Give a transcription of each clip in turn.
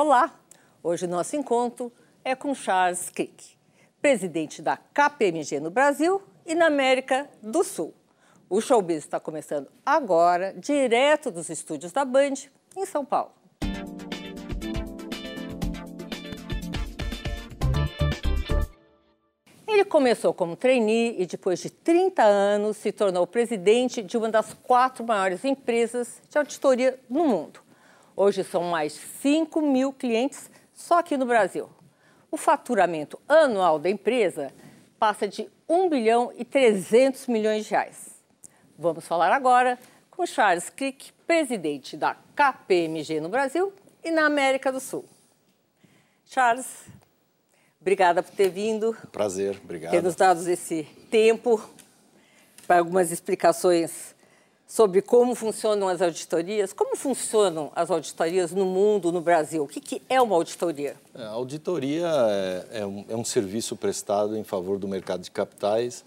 Olá! Hoje nosso encontro é com Charles Crick, presidente da KPMG no Brasil e na América do Sul. O showbiz está começando agora, direto dos estúdios da Band, em São Paulo. Ele começou como trainee e, depois de 30 anos, se tornou presidente de uma das quatro maiores empresas de auditoria no mundo. Hoje são mais 5 mil clientes só aqui no Brasil. O faturamento anual da empresa passa de 1 bilhão e 300 milhões de reais. Vamos falar agora com Charles Crick, presidente da KPMG no Brasil e na América do Sul. Charles, Obrigada por ter vindo. Prazer, obrigado. Ter nos dado esse tempo para algumas explicações sobre como funcionam as auditorias. Como funcionam as auditorias no mundo, no Brasil? O que, que é uma auditoria? É, a auditoria é, é, um, é, um, serviço prestado em favor do mercado de capitais,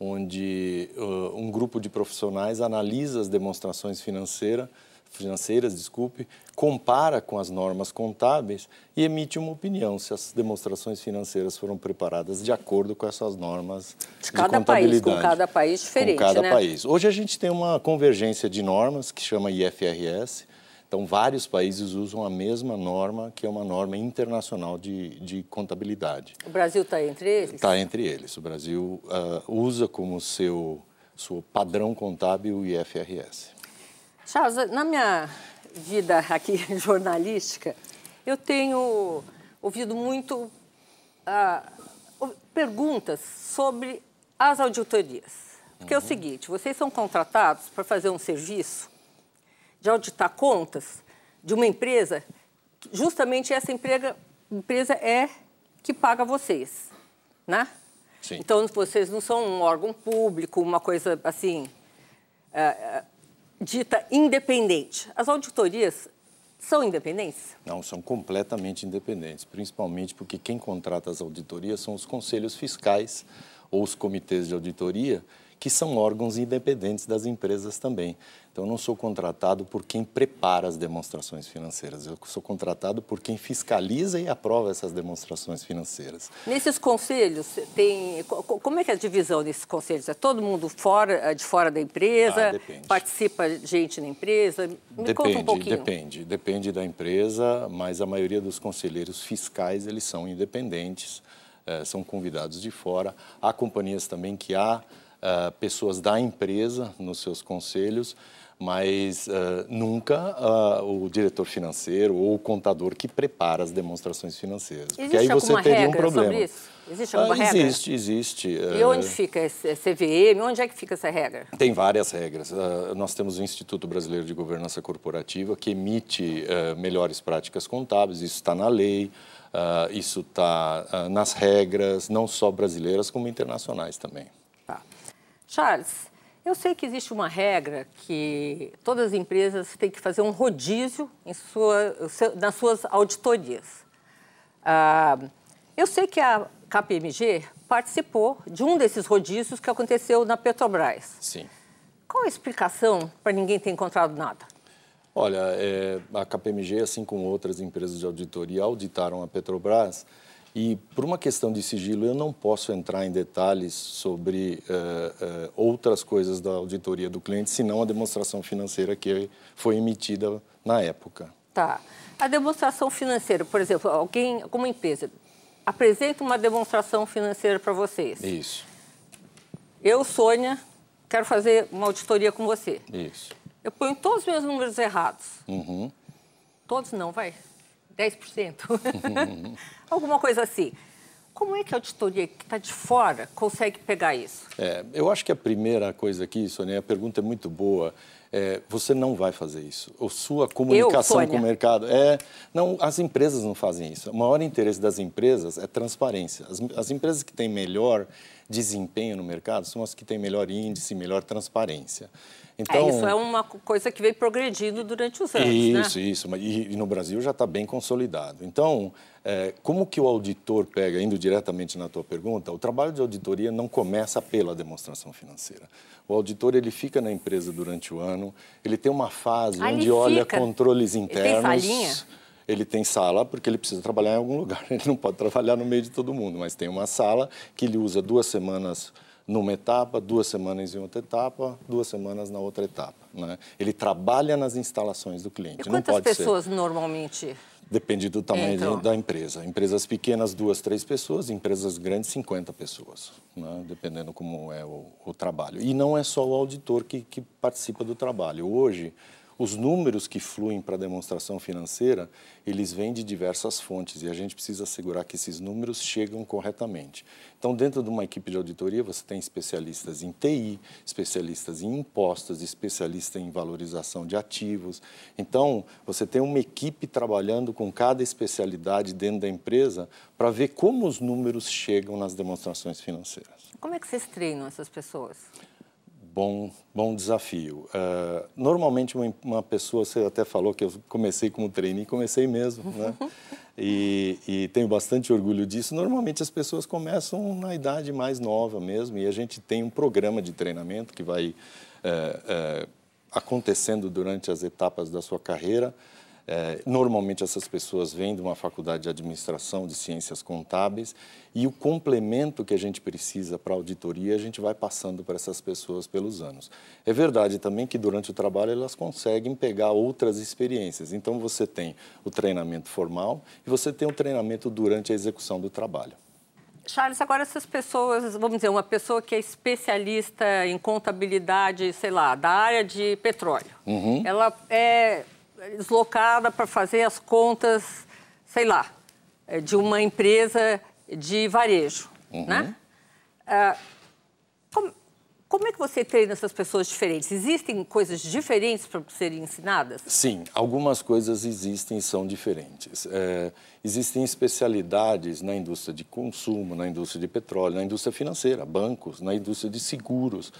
onde uh, um grupo de profissionais analisa as demonstrações financeiras financeiras, desculpe, compara com as normas contábeis e emite uma opinião se as demonstrações financeiras foram preparadas de acordo com essas normas de, cada de país, com cada país diferente, com cada né? país. Hoje a gente tem uma convergência de normas que chama IFRS. Então, vários países usam a mesma norma, que é uma norma internacional de, de contabilidade. O Brasil está entre eles? Está entre eles. O Brasil uh, usa como seu, seu padrão contábil o IFRS. Charles, na minha vida aqui jornalística, eu tenho ouvido muito uh, perguntas sobre as auditorias. Porque uhum. é o uhum. seguinte, vocês são contratados para fazer um serviço de auditar contas de uma empresa, justamente essa empresa, empresa é que paga vocês, né? Sim. Então, vocês não são um órgão público, uma coisa assim... Uh, dita independente. As auditorias são independentes? Não, são completamente independentes, principalmente porque quem contrata as auditorias são os conselhos fiscais ou os comitês de auditoria, que são órgãos independentes das empresas também. Então, eu não sou contratado por quem prepara as demonstrações financeiras, eu sou contratado por quem fiscaliza e aprova essas demonstrações financeiras. Nesses conselhos, tem como é que é a divisão desses conselhos? É todo mundo fora, é de fora da empresa? Ah, participa gente na empresa? Me depende, conta um pouquinho. Depende, depende da empresa, mas a maioria dos conselheiros fiscais, eles são independentes, eh, são convidados de fora. Há companhias também que há uh, pessoas da empresa nos seus conselhos, mas uh, nunca uh, o diretor financeiro ou o contador que prepara as demonstrações financeiras. Existe porque aí você teria um problema. Sobre isso? Existe alguma uh, regra? Existe, existe. E onde fica esse CVM? Onde é que fica essa regra? Tem várias regras. nós temos o Instituto Brasileiro de Governança Corporativa, que emite melhores práticas contábeis, isso está na lei. isso está nas regras, não só brasileiras, como internacionais também. Charles, eu sei que existe uma regra que todas as empresas têm que fazer um rodízio sua, nas suas auditorias. Ah, eu sei que a KPMG participou de um desses rodízios que aconteceu na Petrobras. Sim. Qual a explicação para ninguém ter encontrado nada? Olha, é, a KPMG, assim como outras empresas de auditoria, auditaram a Petrobras e por uma questão de sigilo, eu não posso entrar em detalhes sobre uh, uh, outras coisas da auditoria do cliente, senão a demonstração financeira que foi emitida na época. Tá. A demonstração financeira, por exemplo, alguém, como empresa, apresenta uma demonstração financeira para vocês. Isso. Eu, Sônia, quero fazer uma auditoria com você. Isso. Eu ponho todos os meus números errados. Uhum. Todos não, vai. 10%. Alguma coisa assim. Como é que a auditoria que está de fora consegue pegar isso? É, eu acho que a primeira coisa aqui, Sônia, a pergunta é muito boa. É, você não vai fazer isso. A sua comunicação eu, com o mercado é não. As empresas não fazem isso. O maior interesse das empresas é transparência. As, as empresas que têm melhor desempenho no mercado são as que têm melhor índice, melhor transparência. Então, é, isso é uma coisa que vem progredindo durante os anos, Isso, né? isso. E, e no Brasil já está bem consolidado. Então, é, como que o auditor pega, indo diretamente na tua pergunta, o trabalho de auditoria não começa pela demonstração financeira. O auditor, ele fica na empresa durante o ano, ele tem uma fase ah, onde olha controles internos. Ele tem salinha? ele tem sala porque ele precisa trabalhar em algum lugar. Ele não pode trabalhar no meio de todo mundo, mas tem uma sala que ele usa duas semanas numa etapa, duas semanas em outra etapa, duas semanas na outra etapa. Né? Ele trabalha nas instalações do cliente. E quantas pessoas ser... normalmente? Depende do tamanho da empresa. Empresas pequenas, duas, três pessoas. Empresas grandes, 50 pessoas, né? dependendo como é o, o, trabalho. E não é só o auditor que, que participa do trabalho. Hoje, os números que fluem para a demonstração financeira, eles vêm de diversas fontes e a gente precisa assegurar que esses números chegam corretamente. Então, dentro de uma equipe de auditoria, você tem especialistas em TI, especialistas em impostos, especialistas em valorização de ativos. Então, você tem uma equipe trabalhando com cada especialidade dentro da empresa para ver como os números chegam nas demonstrações financeiras. Como é que vocês treinam essas pessoas? Bom, bom desafio. Uh, normalmente, uma, uma, pessoa, você até falou que eu comecei como trainee, comecei mesmo, né? E, e, tenho bastante orgulho disso. Normalmente, as pessoas começam na idade mais nova mesmo, e a gente tem um programa de treinamento que vai é, é, acontecendo durante as etapas da sua carreira. É, normalmente essas pessoas vêm de uma faculdade de administração, de ciências contábeis, e o complemento que a gente precisa para a auditoria, a gente vai passando para essas pessoas pelos anos. É verdade também que durante o trabalho elas conseguem pegar outras experiências. Então você tem o treinamento formal e você tem o treinamento durante a execução do trabalho. Charles, agora essas pessoas, vamos dizer, uma pessoa que é especialista em contabilidade, sei lá, da área de petróleo, uhum. ela é deslocada para fazer as contas, sei lá, é, de uma empresa de varejo, uhum. né? Ah, como, como, é que você treina essas pessoas diferentes? Existem coisas diferentes para serem ensinadas? Sim, algumas coisas existem e são diferentes. É, existem especialidades na indústria de consumo, na indústria de petróleo, na indústria financeira, bancos, na indústria de seguros.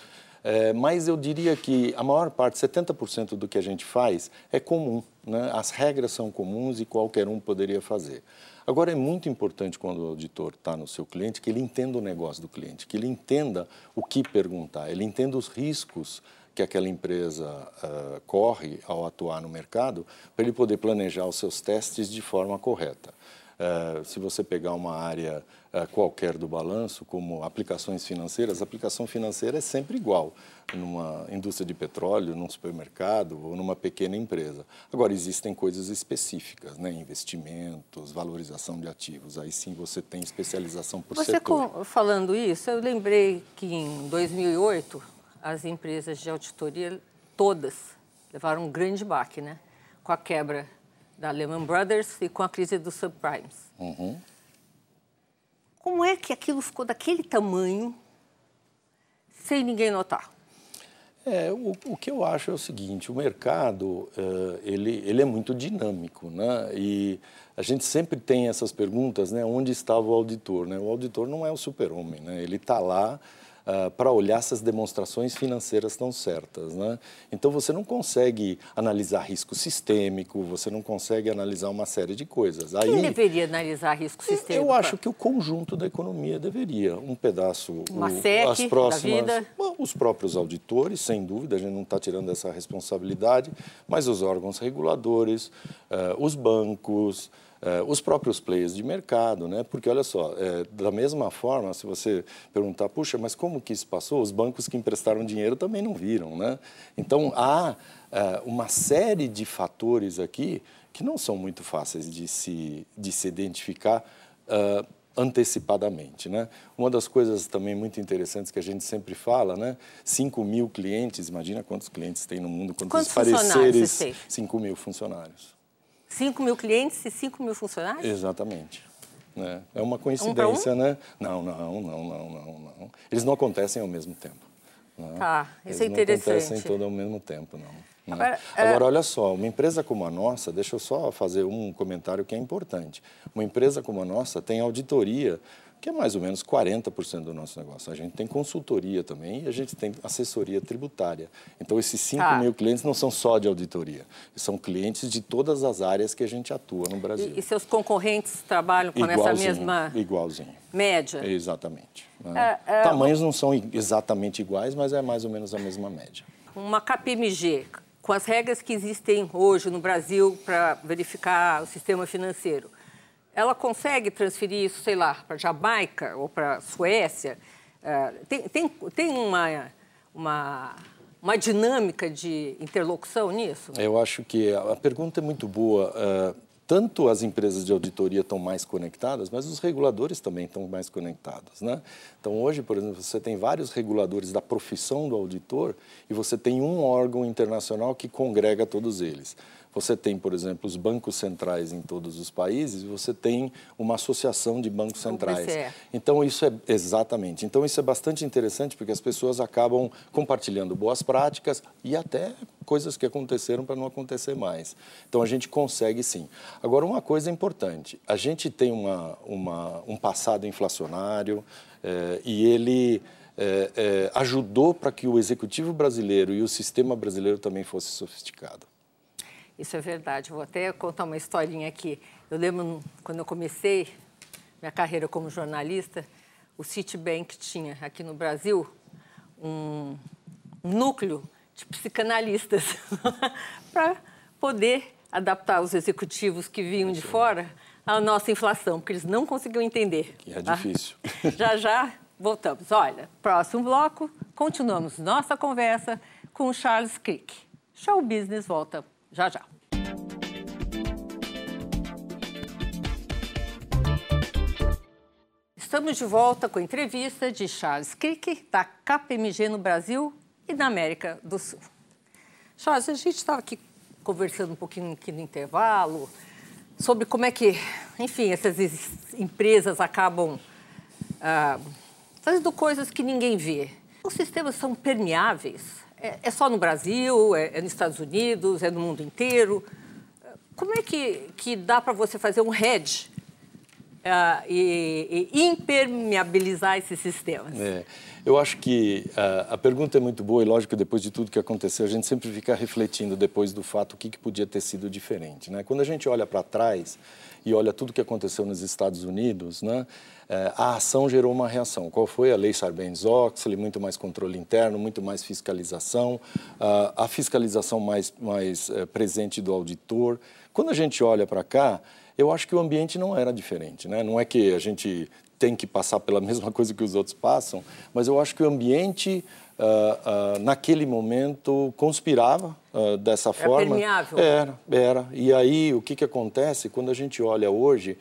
É, mas eu diria que a maior parte, 70% do que a gente faz é comum. Né? As regras são comuns e qualquer um poderia fazer. Agora, é muito importante quando o auditor está no seu cliente que ele entenda o negócio do cliente, que ele entenda o que perguntar, ele entenda os riscos que aquela empresa uh, corre ao atuar no mercado, para ele poder planejar os seus testes de forma correta. Uh, se você pegar uma área uh, qualquer do balanço, como aplicações financeiras, a aplicação financeira é sempre igual numa indústria de petróleo, num supermercado ou numa pequena empresa. Agora, existem coisas específicas, né? investimentos, valorização de ativos. Aí sim você tem especialização por você setor. Você falando isso, eu lembrei que em 2008 as empresas de auditoria todas levaram um grande baque, né? Com a quebra da Lehman Brothers e com a crise dos subprimes. Uhum. Como é que aquilo ficou daquele tamanho sem ninguém notar? É, o, o que eu acho é o seguinte, o mercado uh, ele, ele é muito dinâmico, né? E a gente sempre tem essas perguntas, né? Onde estava o auditor? Né? O auditor não é o super-homem, né? Ele está lá uh, para olhar se as demonstrações financeiras estão certas. Né? Então, você não consegue analisar risco sistêmico, você não consegue analisar uma série de coisas. Quem Aí, deveria analisar risco sistêmico? Eu acho que o conjunto da economia deveria. Um pedaço... Uma o, SEC as próximas, da vida. Os próprios auditores, sem dúvida, a gente não está tirando essa responsabilidade, mas os órgãos reguladores, uh, os bancos... É, os próprios players de mercado, né? Porque olha só, é, da mesma forma, se você perguntar, puxa, mas como que isso passou? Os bancos que emprestaram dinheiro também não viram, né? Então há é, uma série de fatores aqui que não são muito fáceis de se de se identificar. Uh, antecipadamente. Né? Uma das coisas também muito interessantes que a gente sempre fala, né? 5 mil clientes, imagina quantos clientes tem no mundo, quantos, quantos pareceres, 5 mil funcionários. 5 mil clientes e 5 mil funcionários? Exatamente. É, é uma coincidência, um um? né? Não, não, não, não, não, não. Eles não acontecem ao mesmo tempo. Né? Tá, isso Eles é interessante. não acontecem todos ao mesmo tempo, não. Né? Agora, é... Agora, olha só, uma empresa como a nossa, deixa eu só fazer um comentário que é importante. Uma empresa como a nossa tem auditoria que é mais ou menos 40% do nosso negócio. A gente tem consultoria também e a gente tem assessoria tributária. Então, esses 5 ah. mil clientes não são só de auditoria, são clientes de todas as áreas que a gente atua no Brasil. E, e seus concorrentes trabalham com igualzinho, essa mesma igualzinho. média? Exatamente. Né? É, é, Tamanhos não são exatamente iguais, mas é mais ou menos a mesma média. Uma KPMG, com as regras que existem hoje no Brasil para verificar o sistema financeiro, ela consegue transferir isso, sei lá, para Jamaica ou para Suécia? Uh, tem, tem, tem uma, uma, uma dinâmica de interlocução nisso? Eu acho que a pergunta é muito boa. Uh, tanto as empresas de auditoria estão mais conectadas, mas os reguladores também estão mais conectados. Né? Então, hoje, por exemplo, você tem vários reguladores da profissão do auditor e você tem um órgão internacional que congrega todos eles. Você tem, por exemplo, os bancos centrais em todos os países, você tem uma associação de bancos centrais. Então isso é exatamente. Então isso é bastante interessante porque as pessoas acabam compartilhando boas práticas e até coisas que aconteceram para não acontecer mais. Então a gente consegue sim. Agora uma coisa importante, a gente tem uma, uma um passado inflacionário é, e ele é, é, ajudou para que o executivo brasileiro e o sistema brasileiro também fosse sofisticado. Isso é verdade. Vou até contar uma historinha aqui. Eu lembro quando eu comecei minha carreira como jornalista, o Citibank tinha aqui no Brasil um, núcleo de psicanalistas para poder adaptar os executivos que vinham de fora à nossa inflação, porque eles não conseguiam entender. Que é difícil. Já já voltamos. Olha, próximo bloco, continuamos nossa conversa com o Charles Crick. Show Business volta já já. Estamos de volta com entrevista de Charles Crick, da KPMG no Brasil e na América do Sul. Charles, a gente estava aqui conversando um pouquinho aqui no intervalo sobre como é que, enfim, essas empresas acabam ah, fazendo coisas que ninguém vê. Os sistemas são permeáveis é, é só no Brasil? É, é, nos Estados Unidos? É no mundo inteiro? Como é que, que dá para você fazer um hedge uh, e, e, impermeabilizar esses sistemas? É, eu acho que uh, a pergunta é muito boa e, lógico, depois de tudo que aconteceu, a gente sempre fica refletindo depois do fato o que, que podia ter sido diferente. Né? Quando a gente olha para trás e olha tudo que aconteceu nos Estados Unidos, né? É, a ação gerou uma reação. Qual foi? A lei Sarbanes-Oxley, muito mais controle interno, muito mais fiscalização, a fiscalização mais, mais é, presente do auditor. Quando a gente olha para cá, eu acho que o ambiente não era diferente. Né? Não é que a gente tem que passar pela mesma coisa que os outros passam, mas eu acho que o ambiente, uh, uh, naquele momento, conspirava uh, dessa era forma. Permeável. Era, era. E aí, o que, que acontece? Quando a gente olha hoje,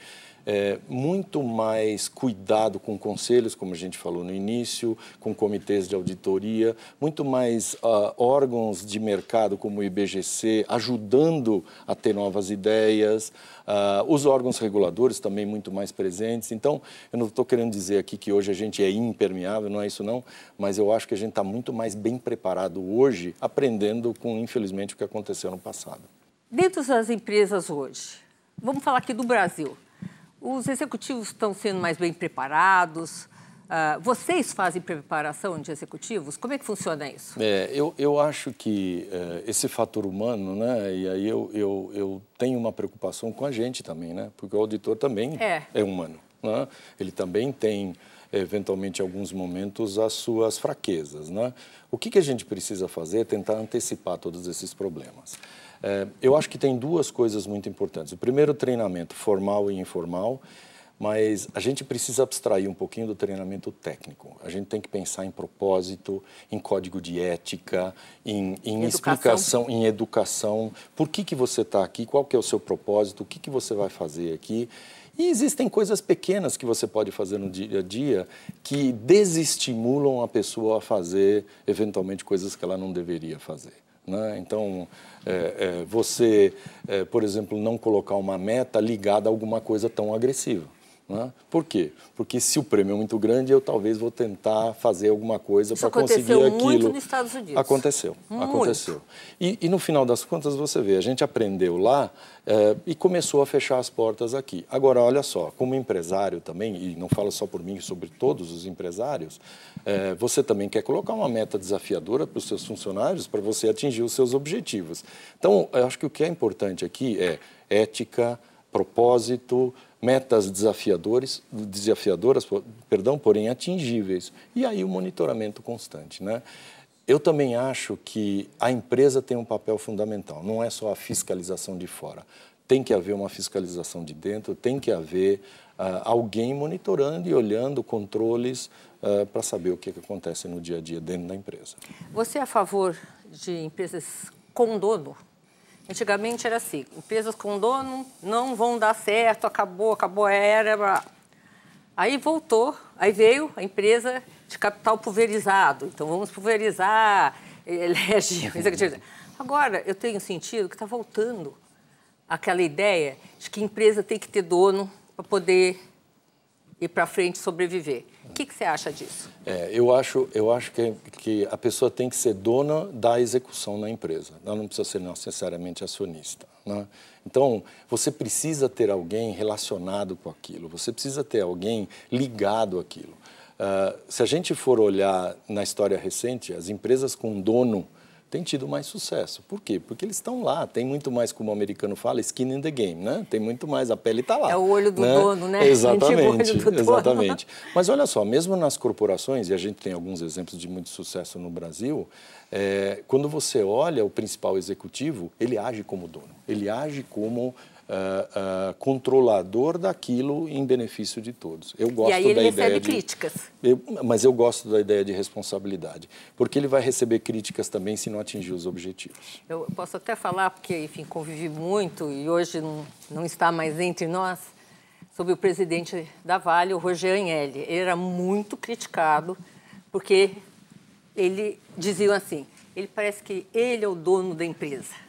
é, muito mais cuidado com conselhos, como a gente falou no início, com comitês de auditoria, muito mais uh, órgãos de mercado como o IBGC ajudando a ter novas ideias, uh, os órgãos reguladores também muito mais presentes. Então, eu não estou querendo dizer aqui que hoje a gente é impermeável, não é isso não, mas eu acho que a gente está muito mais bem preparado hoje, aprendendo com, infelizmente, o que aconteceu no passado. Dentro das empresas hoje, vamos falar aqui do Brasil. Os executivos estão sendo mais bem preparados? Uh, vocês fazem preparação de executivos? Como é que funciona isso? É, eu, eu acho que uh, esse fator humano, né? E aí eu, eu, eu tenho uma preocupação com a gente também, né? Porque o auditor também é, é humano. Né? Ele também tem, eventualmente, em alguns momentos, as suas fraquezas, né? O que, que a gente precisa fazer é tentar antecipar todos esses problemas. É, eu acho que tem duas coisas muito importantes. O primeiro, treinamento formal e informal, mas a gente precisa abstrair um pouquinho do treinamento técnico. A gente tem que pensar em propósito, em código de ética, em, em explicação, em educação. Por que, que você está aqui? Qual que é o seu propósito? O que, que você vai fazer aqui? E existem coisas pequenas que você pode fazer no dia a dia que desestimulam a pessoa a fazer, eventualmente, coisas que ela não deveria fazer. Né? Então, é, é, você, é, por exemplo, não colocar uma meta ligada a alguma coisa tão agressiva. Né? Por quê? Porque se o prêmio é muito grande, eu talvez vou tentar fazer alguma coisa para conseguir aquilo. aconteceu muito nos Estados Unidos. Aconteceu, muito. aconteceu. E, e, no final das contas, você vê, a gente aprendeu lá é, e começou a fechar as portas aqui. Agora, olha só, como empresário também, e não falo só por mim, sobre todos os empresários, é, você também quer colocar uma meta desafiadora para os seus funcionários para você atingir os seus objetivos. Então, eu acho que o que é importante aqui é ética, propósito, metas desafiadores, desafiadoras, perdão, porém atingíveis. E aí o monitoramento constante, né? eu também acho que a empresa tem um papel fundamental, não é só a fiscalização de fora. Tem que haver uma fiscalização de dentro, tem que haver uh, alguém monitorando e olhando controles uh, para saber o que, que acontece no dia a dia dentro da empresa. Você é a favor de empresas com dono? Antigamente era assim, empresas com dono não vão dar certo, acabou, acabou a era. Aí voltou, aí veio a empresa de capital pulverizado. Então vamos pulverizar, elege Agora eu tenho sentido que está voltando aquela ideia de que empresa tem que ter dono para poder ir para frente sobreviver. O que, que, você acha disso? É, eu acho, eu acho que, que a pessoa tem que ser dona da execução na empresa. Ela não precisa ser necessariamente acionista. Né? Então, você precisa ter alguém relacionado com aquilo, você precisa ter alguém ligado àquilo. Uh, se a gente for olhar na história recente, as empresas com dono tem tido mais sucesso. Por quê? Porque eles estão lá, tem muito mais, como o americano fala, skin in the game, né? Tem muito mais, a pele está lá. É o olho do né? dono, né? Exatamente, exatamente. Mas olha só, mesmo nas corporações, e a gente tem alguns exemplos de muito sucesso no Brasil, é, quando você olha o principal executivo, ele age como dono, ele age como uh, uh, controlador daquilo em benefício de todos. Eu gosto e aí ele da recebe ideia críticas. De, eu, mas eu gosto da ideia de responsabilidade, porque ele vai receber críticas também se não atingir os objetivos. Eu posso até falar, porque, enfim, convivi muito e hoje não, não está mais entre nós, sobre o presidente da Vale, o Roger Agnelli. Ele era muito criticado, porque ele dizia assim, ele parece que ele é o dono da empresa.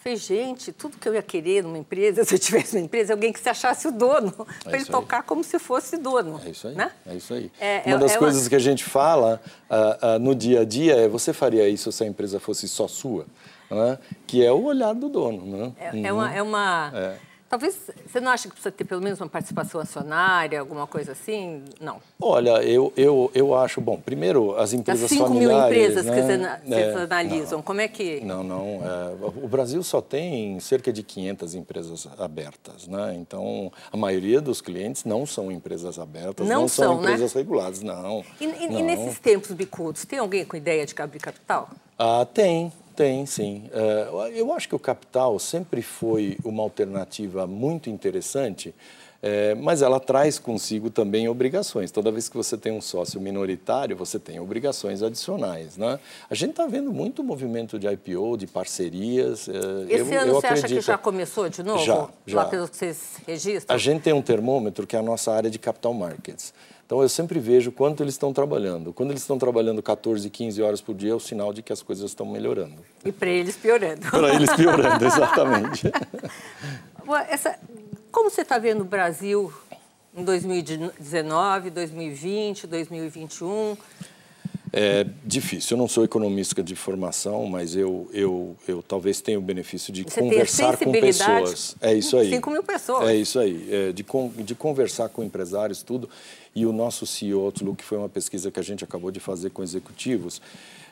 Falei, gente, tudo que eu ia querer numa empresa, se eu tivesse uma empresa, alguém que se achasse o dono, é para ele tocar como se fosse dono. É isso aí. Né? É isso aí. É, uma é, das é coisas uma... que a gente fala uh, uh, no dia a dia é: você faria isso se a empresa fosse só sua? Né? Que é o olhar do dono. Né? É, uhum. é uma. É uma é. Talvez você não acha que precisa ter pelo menos uma participação acionária, alguma coisa assim? Não. Olha, eu, eu, eu acho, bom, primeiro as empresas As 5 mil empresas né? que vocês é, analisam, não, como é que... Não, não, é, o Brasil só tem cerca de 500 empresas abertas, né? Então, a maioria dos clientes não são empresas abertas, não, não são, são né? empresas né? reguladas, não. E, e, não. e nesses tempos bicudos, tem alguém com ideia de abrir capital? Ah, tem, tem, sim. Uh, eu acho que o capital sempre foi uma alternativa muito interessante, é, mas ela traz consigo também obrigações. Toda vez que você tem um sócio minoritário, você tem obrigações adicionais. Né? A gente está vendo muito movimento de IPO, de parcerias. É, Esse eu, ano eu você acredito... acha que já começou de novo? Já, já. Lá pelo que vocês registram? A gente tem um termômetro que é a nossa área de capital markets. Então eu sempre vejo quanto eles estão trabalhando. Quando eles estão trabalhando 14, 15 horas por dia, é o sinal de que as coisas estão melhorando. E para eles piorando. para eles piorando, exatamente. Essa, como você está vendo o Brasil em 2019, 2020, 2021? É difícil. Eu não sou economista de formação, mas eu, eu, eu talvez tenha o benefício de Você conversar com pessoas. É isso aí. 5 mil pessoas. É isso aí. É, de, de conversar com empresários, tudo. E o nosso CEO Outlook foi uma pesquisa que a gente acabou de fazer com executivos.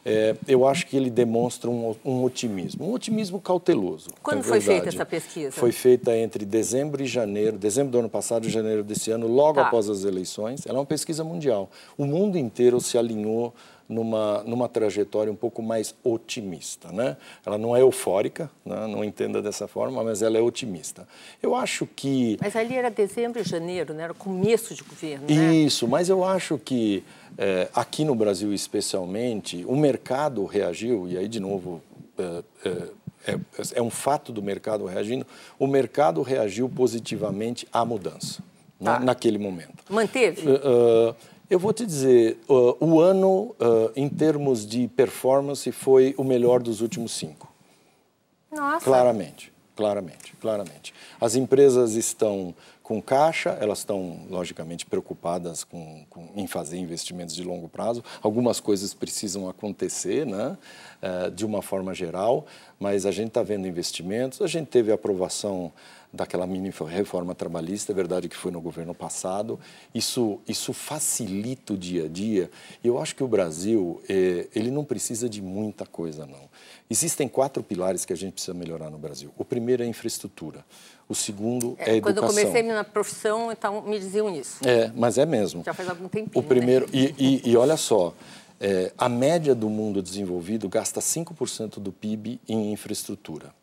É, eu acho que ele demonstra um, um, otimismo, um otimismo cauteloso. Quando é foi feita essa pesquisa? Foi feita entre dezembro e janeiro, dezembro do ano passado e janeiro desse ano, logo tá. após as eleições. Ela é uma pesquisa mundial. O mundo inteiro se alinhou numa, numa trajetória um pouco mais otimista. Né? Ela não é eufórica, né? não entenda dessa forma, mas ela é otimista. Eu acho que... Mas ali era dezembro e janeiro, né? era começo de governo, né? Isso, mas eu acho que é, aqui no Brasil especialmente, o mercado reagiu, e aí de novo... É, é, é, um fato do mercado reagindo, o mercado reagiu positivamente à mudança né? tá. naquele momento. Manteve? Uh, uh, eu vou te dizer, uh, o ano, uh, em termos de performance, foi o melhor dos últimos cinco. Nossa. Claramente, claramente, claramente. As empresas estão com caixa, elas estão, logicamente, preocupadas com, com, em fazer investimentos de longo prazo. Algumas coisas precisam acontecer, né, uh, de uma forma geral, mas a gente está vendo investimentos. A gente teve a aprovação daquela mini reforma trabalhista, é verdade que foi no governo passado. Isso, isso facilita o dia a dia. E eu acho que o Brasil, eh, ele não precisa de muita coisa, não. Existem quatro pilares que a gente precisa melhorar no Brasil. O primeiro é a infraestrutura. O segundo é, é a educação. Quando eu comecei na profissão, então me diziam isso. É, mas é mesmo. Já faz algum tempinho. O primeiro né? e, e, e olha só, É, a média do mundo desenvolvido gasta 5% do PIB em infraestrutura.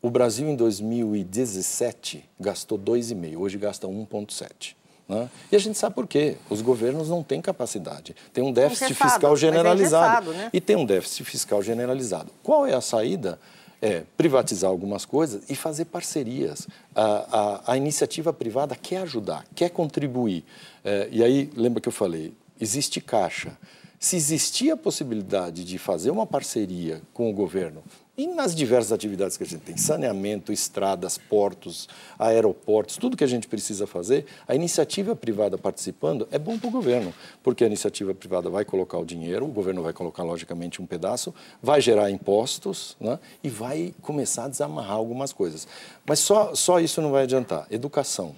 O Brasil, em 2017, gastou 2,5%, hoje gasta 1,7%. Né? E a gente sabe por quê. Os governos não têm capacidade. Tem um déficit fiscal é generalizado. É né? E tem um déficit fiscal generalizado. Qual é a saída? É privatizar algumas coisas e fazer parcerias. A, a, a iniciativa privada quer ajudar, quer contribuir. É, e aí, lembra que eu falei, existe caixa. Se existia a possibilidade de fazer uma parceria com o governo e nas diversas atividades que a gente tem, saneamento, estradas, portos, aeroportos, tudo que a gente precisa fazer, a iniciativa privada participando é bom para o governo, porque a iniciativa privada vai colocar o dinheiro, o governo vai colocar, logicamente, um pedaço, vai gerar impostos né, e vai começar a desamarrar algumas coisas. Mas só, só isso não vai adiantar. Educação.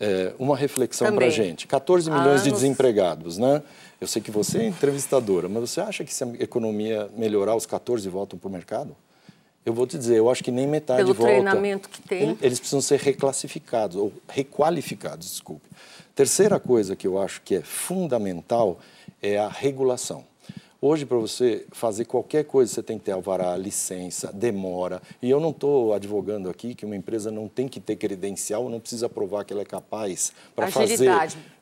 É, uma reflexão para a gente. 14 milhões anos... de desempregados, né? Eu sei que você é entrevistadora, mas você acha que se a economia melhorar, os 14 voltam para o mercado? Eu vou te dizer, eu acho que nem metade Pelo volta. treinamento que tem. Eles precisam ser reclassificados, ou requalificados, desculpe. Terceira coisa que eu acho que é fundamental é a regulação. Hoje, para você fazer qualquer coisa, você tem que ter alvará, licença, demora. E eu não estou advogando aqui que uma empresa não tem que ter credencial, não precisa provar que ela é capaz para fazer.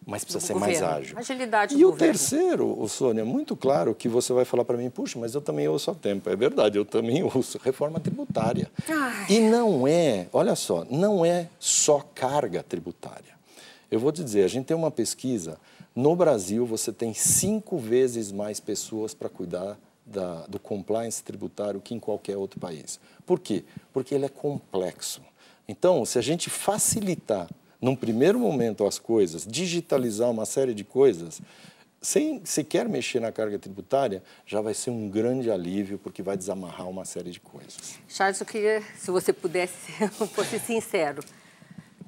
Mas precisa ser governo. mais ágil. Agilidade E o governo. terceiro, o Sônia, muito claro que você vai falar para mim, puxa, mas eu também ouço há tempo. É verdade, eu também ouço. Reforma tributária. Ai. E não é, olha só, não é só carga tributária. Eu vou te dizer, a gente tem uma pesquisa no Brasil, você tem cinco vezes mais pessoas para cuidar da, do compliance tributário que em qualquer outro país. Por quê? Porque ele é complexo. Então, se a gente facilitar, num primeiro momento, as coisas, digitalizar uma série de coisas, sem sequer mexer na carga tributária, já vai ser um grande alívio, porque vai desamarrar uma série de coisas. Charles, eu queria, se você pudesse, fosse sincero,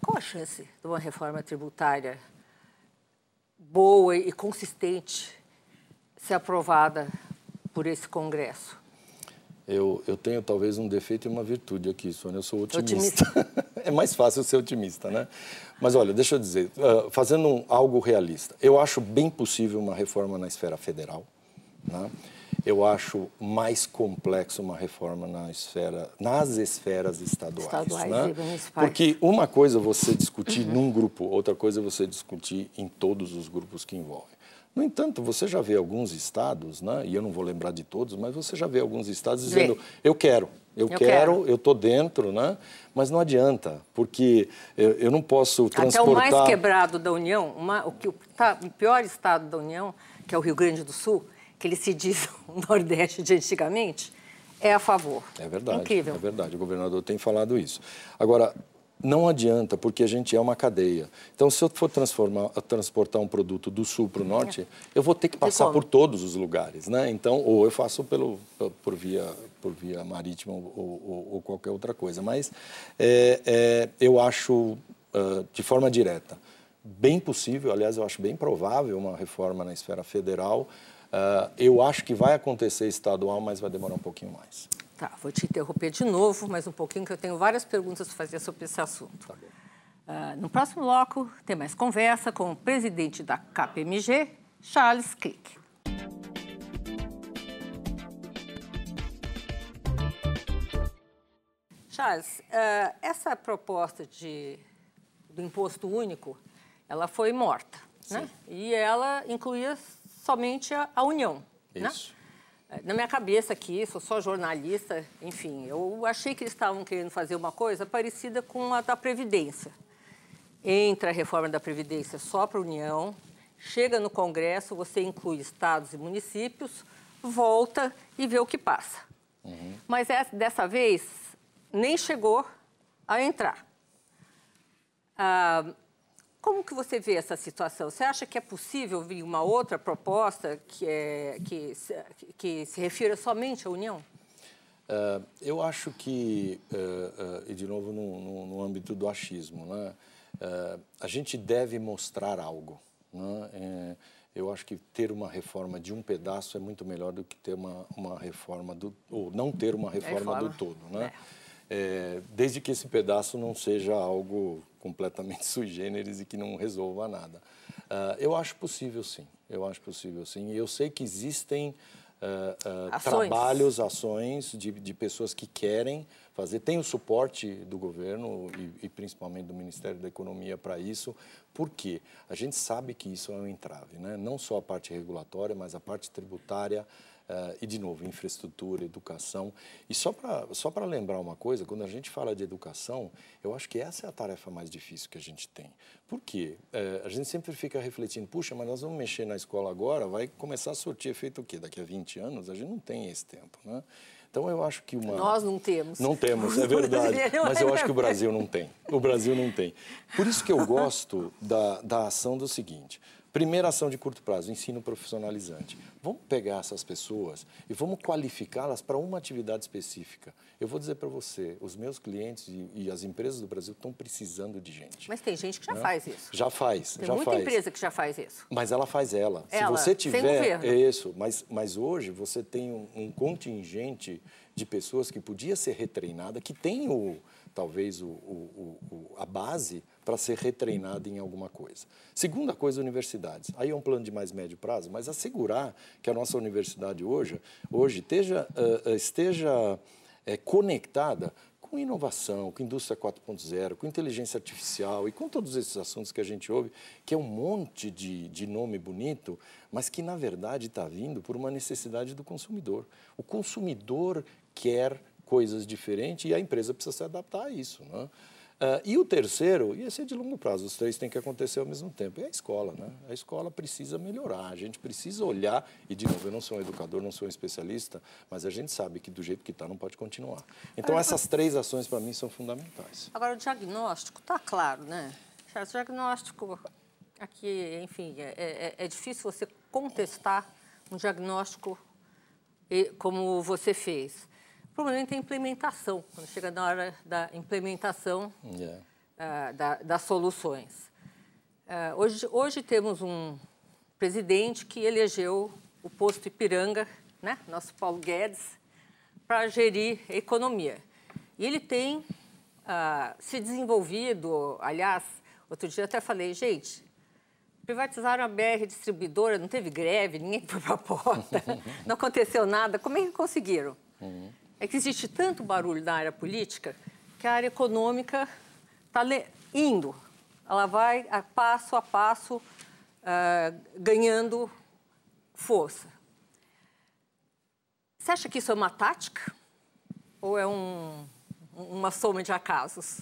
qual a chance de uma reforma tributária boa e consistente ser aprovada por esse Congresso? Eu, eu tenho talvez um defeito e uma virtude aqui, Sônia. Eu sou otimista. otimista. é mais fácil ser otimista, né? Mas olha, deixa eu dizer, uh, fazendo um, algo realista, eu acho bem possível uma reforma na esfera federal. Né? Eu acho mais complexo uma reforma na esfera, nas esferas estaduais. estaduais né? Porque uma coisa é você discutir uhum. num grupo, outra coisa é você discutir em todos os grupos que envolvem. No entanto, você já vê alguns estados, né, e eu não vou lembrar de todos, mas você já vê alguns estados dizendo: eu quero, eu, eu quero, quero, eu estou dentro, né? mas não adianta, porque eu, eu, não posso transportar... Até o mais quebrado da União, uma, o, que, o, tá, o pior estado da União, que é o Rio Grande do Sul, que ele se diz o Nordeste de antigamente, é a favor. É verdade. Incrível. É verdade. O governador tem falado isso. Agora, não adianta, porque a gente é uma cadeia. Então, se eu for transformar, transportar um produto do sul para o norte, eu vou ter que passar por todos os lugares, né? Então, ou eu faço pelo, por via, por via marítima ou, ou, ou qualquer outra coisa. Mas é, é, eu acho, uh, de forma direta, bem possível, aliás, eu acho bem provável uma reforma na esfera federal, Uh, eu acho que vai acontecer estadual, mas vai demorar um pouquinho mais. Tá, vou te interromper de novo, mais um pouquinho, que eu tenho várias perguntas para fazer sobre esse assunto. Tá uh, no próximo bloco, tem mais conversa com o presidente da KPMG, Charles Crick. Charles, uh, essa proposta de, do imposto único, ela foi morta, né? E ela incluía somente a, a União. Né? Isso. Né? Na minha cabeça aqui, sou só jornalista, enfim, eu achei que eles estavam querendo fazer uma coisa parecida com a da Previdência. Entra a reforma da Previdência só para a União, chega no Congresso, você inclui estados e municípios, volta e vê o que passa. Uhum. Mas é, dessa vez, nem chegou a entrar. Ah, como que você vê essa situação? Você acha que é possível vir uma outra proposta que, é, que, que se refira somente à União? Uh, eu acho que, uh, uh, e de novo no, no, no, âmbito do achismo, né? a gente deve mostrar algo. Né? É, eu acho que ter uma reforma de um pedaço é muito melhor do que ter uma, uma reforma do ou não ter uma reforma, reforma. do todo, né? É é, desde que esse pedaço não seja algo completamente sui generis e que não resolva nada. Uh, eu acho possível, sim. Eu acho possível, sim. E eu sei que existem uh, uh, ações. trabalhos, ações de, de pessoas que querem fazer. Tem o suporte do governo e, e principalmente do Ministério da Economia para isso. Por quê? A gente sabe que isso é um entrave, né? não só a parte regulatória, mas a parte tributária. Uh, e, de novo, infraestrutura, educação. E só para só lembrar uma coisa, quando a gente fala de educação, eu acho que essa é a tarefa mais difícil que a gente tem. Por quê? Uh, a gente sempre fica refletindo, puxa, mas nós vamos mexer na escola agora, vai começar a surtir efeito o quê? Daqui a 20 anos? A gente não tem esse tempo, né? Então eu acho que uma. Nós não temos. Não temos, é verdade. Mas eu acho que o Brasil não tem. O Brasil não tem. Por isso que eu gosto da, da ação do seguinte: Primeira ação de curto prazo, ensino profissionalizante. Vamos pegar essas pessoas e vamos qualificá-las para uma atividade específica. Eu vou dizer para você, os meus clientes e, e, as empresas do Brasil estão precisando de gente. Mas tem gente que já né? faz isso. Já faz, tem já muita faz. empresa que já faz isso. Mas ela faz ela. ela Se você tiver, é isso. Mas, mas hoje você tem um, um contingente de pessoas que podia ser retreinada, que tem o talvez o, o, o, a base para ser retreinado em alguma coisa. Segunda coisa, universidades. Aí é um plano de mais médio prazo, mas assegurar que a nossa universidade hoje, hoje esteja, uh, esteja uh, conectada com inovação, com indústria 4.0, com inteligência artificial e com todos esses assuntos que a gente ouve, que é um monte de, de nome bonito, mas que na verdade está vindo por uma necessidade do consumidor. O consumidor quer coisas diferentes e a empresa precisa se adaptar a isso. Né? Uh, e o terceiro, e esse é de longo prazo, os três têm que acontecer ao mesmo tempo, é a escola. Né? A escola precisa melhorar, a gente precisa olhar, e de novo, eu não sou um educador, não sou um especialista, mas a gente sabe que do jeito que está não pode continuar. Então, essas três ações para mim são fundamentais. Agora, o diagnóstico está claro, né? O diagnóstico, aqui, enfim, é, é, é difícil você contestar um diagnóstico como você fez. O problema é a implementação, quando chega na hora da implementação yeah. uh, da, das soluções. Uh, hoje, hoje temos um presidente que elegeu o posto Ipiranga, né, nosso Paulo Guedes, para gerir a economia. E ele tem uh, se desenvolvido, aliás, outro dia até falei, gente, privatizaram a BR distribuidora, não teve greve, ninguém foi para a porta, não aconteceu nada, como é que conseguiram? Uhum é que existe tanto barulho na área política que a área econômica está indo. Ela vai a passo a passo uh, ganhando força. Você acha que isso é uma tática ou é um, uma soma de acasos?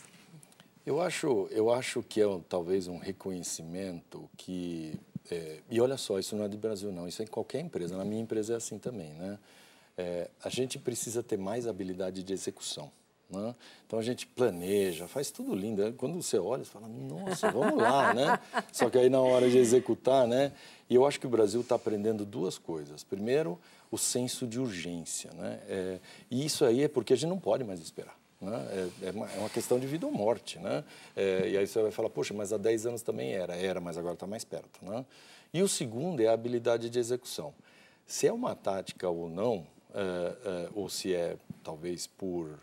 Eu acho, eu acho que é talvez um reconhecimento que é, e olha só, isso não é do Brasil não, isso é em qualquer empresa. Na minha empresa é assim também, né? É, a gente precisa ter mais habilidade de execução. Né? Então a gente planeja, faz tudo lindo. Quando você olha, você fala, nossa, vamos lá, né? Só que aí na hora de executar, né? E eu acho que o Brasil está aprendendo duas coisas. Primeiro, o senso de urgência, né? É, e isso aí é porque a gente não pode mais esperar. Né? É, é, uma, é uma questão de vida ou morte, né? É, e aí você vai falar, poxa, mas há 10 anos também era. Era, mas agora está mais perto, né? E o segundo é a habilidade de execução. Se é uma tática ou não, uh, uh, ou se é talvez por,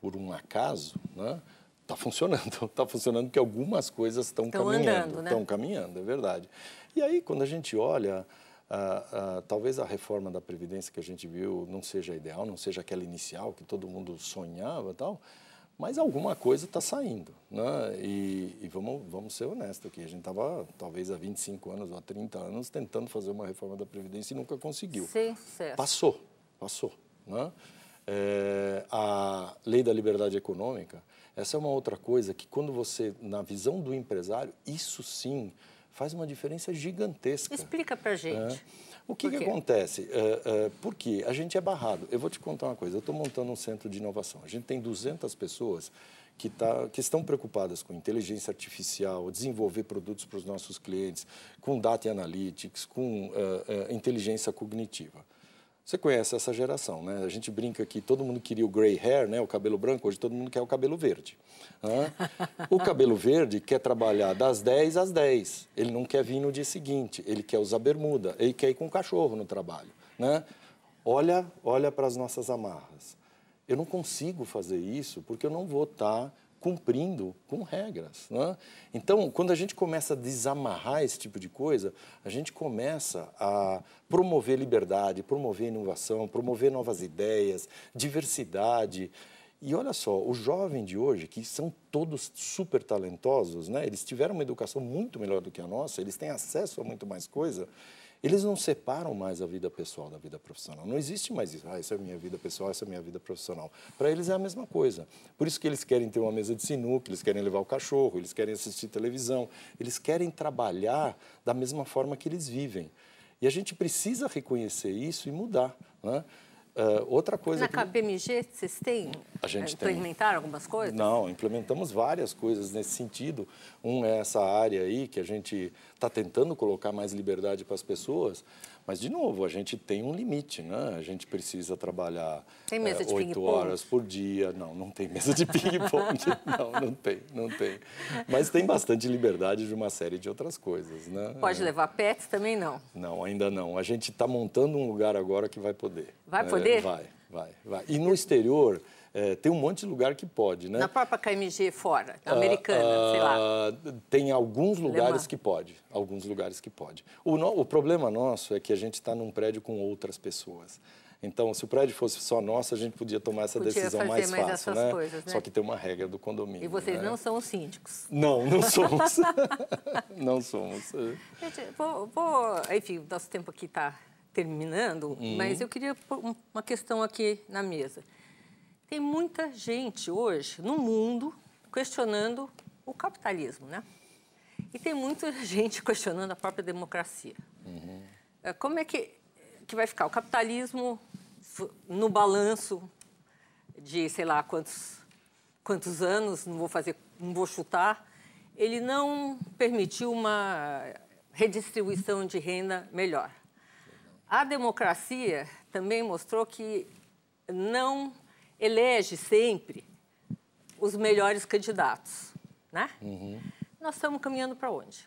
por um acaso, né? Está funcionando, está funcionando porque algumas coisas estão caminhando, estão né? caminhando, é verdade. E aí quando a gente olha, uh, talvez a reforma da previdência que a gente viu não seja ideal, não seja aquela inicial que todo mundo sonhava, tal, mas alguma coisa está saindo, né? E, e, vamos, vamos ser honestos aqui, a gente estava talvez há 25 anos ou há 30 anos tentando fazer uma reforma da previdência e nunca conseguiu. Sim, certo. Passou, passou. Né? É, a lei da liberdade econômica, essa é uma outra coisa que quando você, na visão do empresário, isso sim faz uma diferença gigantesca. Explica para gente. É. O que, que acontece? É, é, porque a gente é barrado. Eu vou te contar uma coisa. Eu estou montando um centro de inovação. A gente tem 200 pessoas que, tá, que estão preocupadas com inteligência artificial, desenvolver produtos para os nossos clientes, com data analytics, com uh, uh, inteligência cognitiva. Você conhece essa geração, né? A gente brinca que todo mundo queria o gray hair, né? O cabelo branco, hoje todo mundo quer o cabelo verde. O cabelo verde quer trabalhar das 10 às 10. Ele não quer vir no dia seguinte, ele quer usar bermuda, ele quer ir com o cachorro no trabalho, né? Olha, olha para as nossas amarras. Eu não consigo fazer isso porque eu não vou estar cumprindo com regras. Né? Então, quando a gente começa a desamarrar esse tipo de coisa, a gente começa a promover liberdade, promover inovação, promover novas ideias, diversidade. E olha só, o jovem de hoje, que são todos super talentosos, né? eles tiveram uma educação muito melhor do que a nossa, eles têm acesso a muito mais coisa, eles não separam mais a vida pessoal da vida profissional. Não existe mais isso. Ah, essa é a minha vida pessoal, essa é a minha vida profissional. Para eles é a mesma coisa. Por isso que eles querem ter uma mesa de sinuca, eles querem levar o cachorro, eles querem assistir televisão, eles querem trabalhar da mesma forma que eles vivem. E a gente precisa reconhecer isso e mudar. Né? Uh, outra coisa. Na que... KPMG, vocês têm? A gente implementaram tem. algumas coisas? Não, implementamos várias coisas nesse sentido. Um é essa área aí que a gente está tentando colocar mais liberdade para as pessoas, mas, de novo, a gente tem um limite, né? A gente precisa trabalhar é, oito é, horas por dia. Não, não tem mesa de ping-pong. não, não tem, não tem. Mas tem bastante liberdade de uma série de outras coisas, né? Pode é. levar pets também, não? Não, ainda não. A gente está montando um lugar agora que vai poder. Vai poder? É, vai, vai, vai. E no exterior... É, tem um monte de lugar que pode, né? Na própria KMG fora, americana, uh, sei lá. Tem alguns lugares Alemã. que pode, alguns lugares que pode. O, no, o problema nosso é que a gente está num prédio com outras pessoas. Então, se o prédio fosse só nosso, a gente podia tomar essa podia decisão mais, mais fácil, né? Coisas, né? Só que tem uma regra do condomínio. E vocês né? não são os síndicos? Não, não somos. não somos. Gente, vou, vou, enfim, o nosso tempo aqui está terminando, uhum. mas eu queria pôr uma questão aqui na mesa. Tem muita gente hoje no mundo questionando o capitalismo, né? E tem muita gente questionando a própria democracia. Uhum. Como é que, que vai ficar o capitalismo no balanço de sei lá quantos, quantos anos, não vou fazer, não vou chutar, ele não permitiu uma redistribuição de renda melhor. A democracia também mostrou que não elege sempre os melhores candidatos, né? Uhum. Nós estamos caminhando para onde?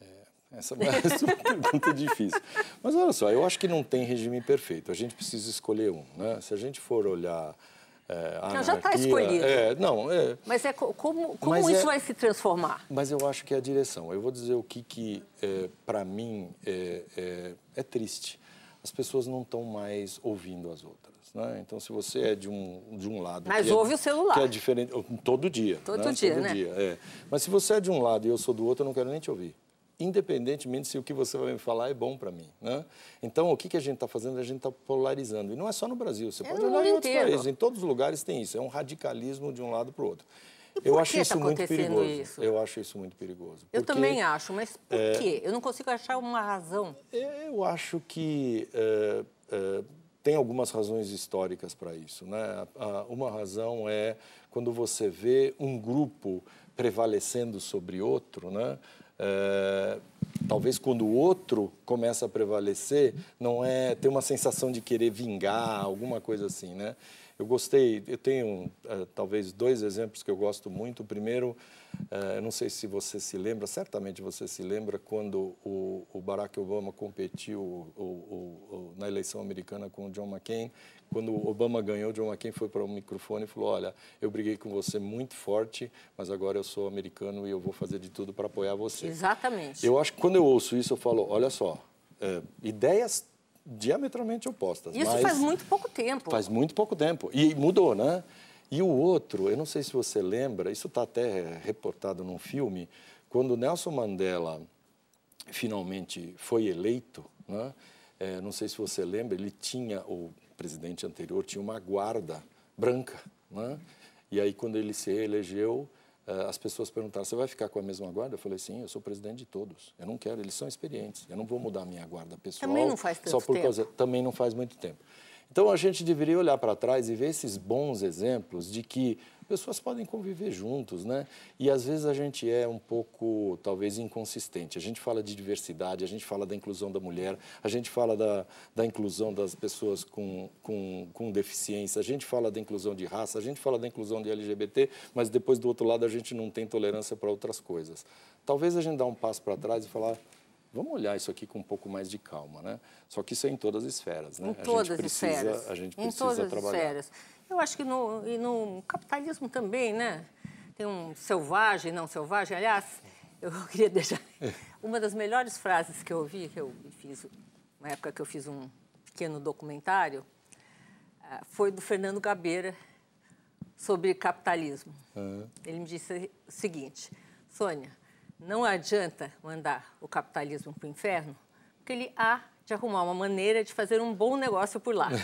É, essa é uma pergunta difícil. Mas olha só, eu acho que não tem regime perfeito. A gente precisa escolher um, né? Se a gente for olhar é, não, já está escolhido. É, não, é, mas é como, como mas isso é, vai se transformar? Mas eu acho que é a direção. Eu vou dizer o que, que é, para mim, é, é, é, triste. As pessoas não estão mais ouvindo as outras. Né? Então, se você é de um, de um lado. Mas é ouve o celular. Que é diferente. Todo dia. Todo né? dia, Todo né? dia, é. Mas se você é de um lado e eu sou do outro, eu não quero nem te ouvir. Independentemente se o que você vai me falar é bom para mim. Né? Então, o que, que a gente está fazendo? A gente está polarizando. E não é só no Brasil. Você é pode olhar em outros inteiro. países. Em todos os lugares tem isso. É um radicalismo de um lado para o outro. Eu acho isso tá muito perigoso. Isso? Eu acho isso muito perigoso. Eu também acho, mas por é, quê? Eu não consigo achar uma razão. Eu acho que é, é, tem algumas razões históricas para isso. Né? Uma razão é quando você vê um grupo prevalecendo sobre outro, né? É, talvez quando o outro começa a prevalecer, não é ter uma sensação de querer vingar, alguma coisa assim, né? Eu gostei, eu tenho uh, talvez dois exemplos que eu gosto muito. O primeiro, uh, não sei se você se lembra, certamente você se lembra, quando o, o Barack Obama competiu o, o, na eleição americana com o John McCain. Quando o Obama ganhou, John McCain foi para o microfone e falou: Olha, eu briguei com você muito forte, mas agora eu sou americano e eu vou fazer de tudo para apoiar você. Exatamente. Eu acho que quando eu ouço isso, eu falo: Olha só, é, ideias diametralmente opostas. Isso faz muito pouco tempo. Faz muito pouco tempo. E mudou, né? E o outro, eu não sei se você lembra, isso está até reportado num filme, quando Nelson Mandela finalmente foi eleito, né? É, não sei se você lembra, ele tinha, o presidente anterior tinha uma guarda branca, né? E aí quando ele se elegeu, eh, as pessoas perguntaram: você vai ficar com a mesma guarda? Eu falei: sim, eu sou presidente de todos. Eu não quero, eles são experientes. Eu não vou mudar a minha guarda pessoal. Também não faz tanto só por tempo. causa Também não faz muito tempo. Então a gente deveria olhar para trás e ver esses bons exemplos de que pessoas podem conviver juntos, né? E às vezes a gente é um pouco, talvez, inconsistente. A gente fala de diversidade, a gente fala da inclusão da mulher, a gente fala da, da inclusão das pessoas com, com, com deficiência, a gente fala da inclusão de raça, a gente fala da inclusão de LGBT, mas depois do outro lado a gente não tem tolerância para outras coisas. Talvez a gente dá um passo para trás e falar vamos olhar isso aqui com um pouco mais de calma, né? Só que isso é em todas as esferas, né? Em todas as esferas. A gente precisa em todas trabalhar. As esferas. Eu acho que no, no capitalismo também, né? Tem um selvagem, não selvagem. Aliás, eu queria deixar uma das melhores frases que eu ouvi, que eu fiz, na época que eu fiz um pequeno documentário, ah, foi do Fernando Gabeira sobre capitalismo. Uhum. Ele me disse o seguinte: Sônia, não adianta mandar o capitalismo para o inferno, porque ele há de arrumar uma maneira de fazer um bom negócio por lá.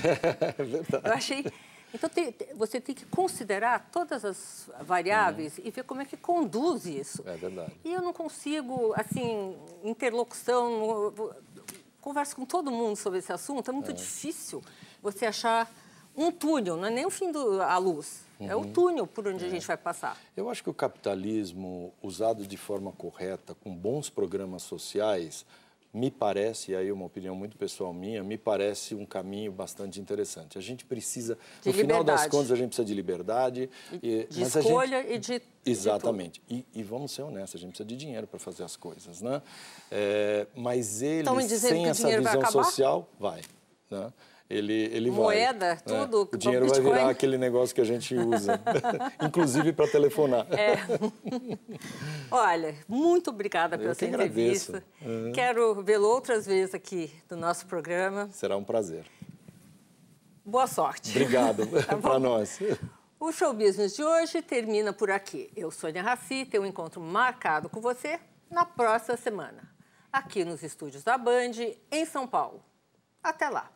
É verdade. Eu achei. Então, tem, você tem que considerar todas as variáveis uhum. e ver como é que conduz isso. É verdade. E eu não consigo, assim, interlocução, converso com todo mundo sobre esse assunto, é muito é. difícil você achar um túnel, não é nem o fim da luz. Uhum. É o uhum. túnel por onde é. a gente vai passar. Eu acho que o capitalismo, usado de forma correta, com bons programas sociais, me parece, e aí uma opinião muito pessoal minha, me parece um caminho bastante interessante. A gente precisa, de no liberdade. final das contas, a gente precisa de liberdade. E, de escolha gente, e de. Exatamente. De e, e, vamos ser honestos, a gente precisa de dinheiro para fazer as coisas, né? É, mas ele, sem essa visão social, vai. Né? Ele, ele Moeda, vai. Né? tudo. É. O dinheiro vai virar aquele negócio que a gente usa, inclusive para telefonar. É. Olha, muito obrigada pela sua entrevista. Uhum. Quero vê-lo outras vezes aqui no nosso programa. Será um prazer. Boa sorte. Obrigado tá para nós. O Show Business de hoje termina por aqui. Eu, Sônia Raci, tenho um encontro marcado com você na próxima semana, aqui nos estúdios da Band, em São Paulo. Até lá!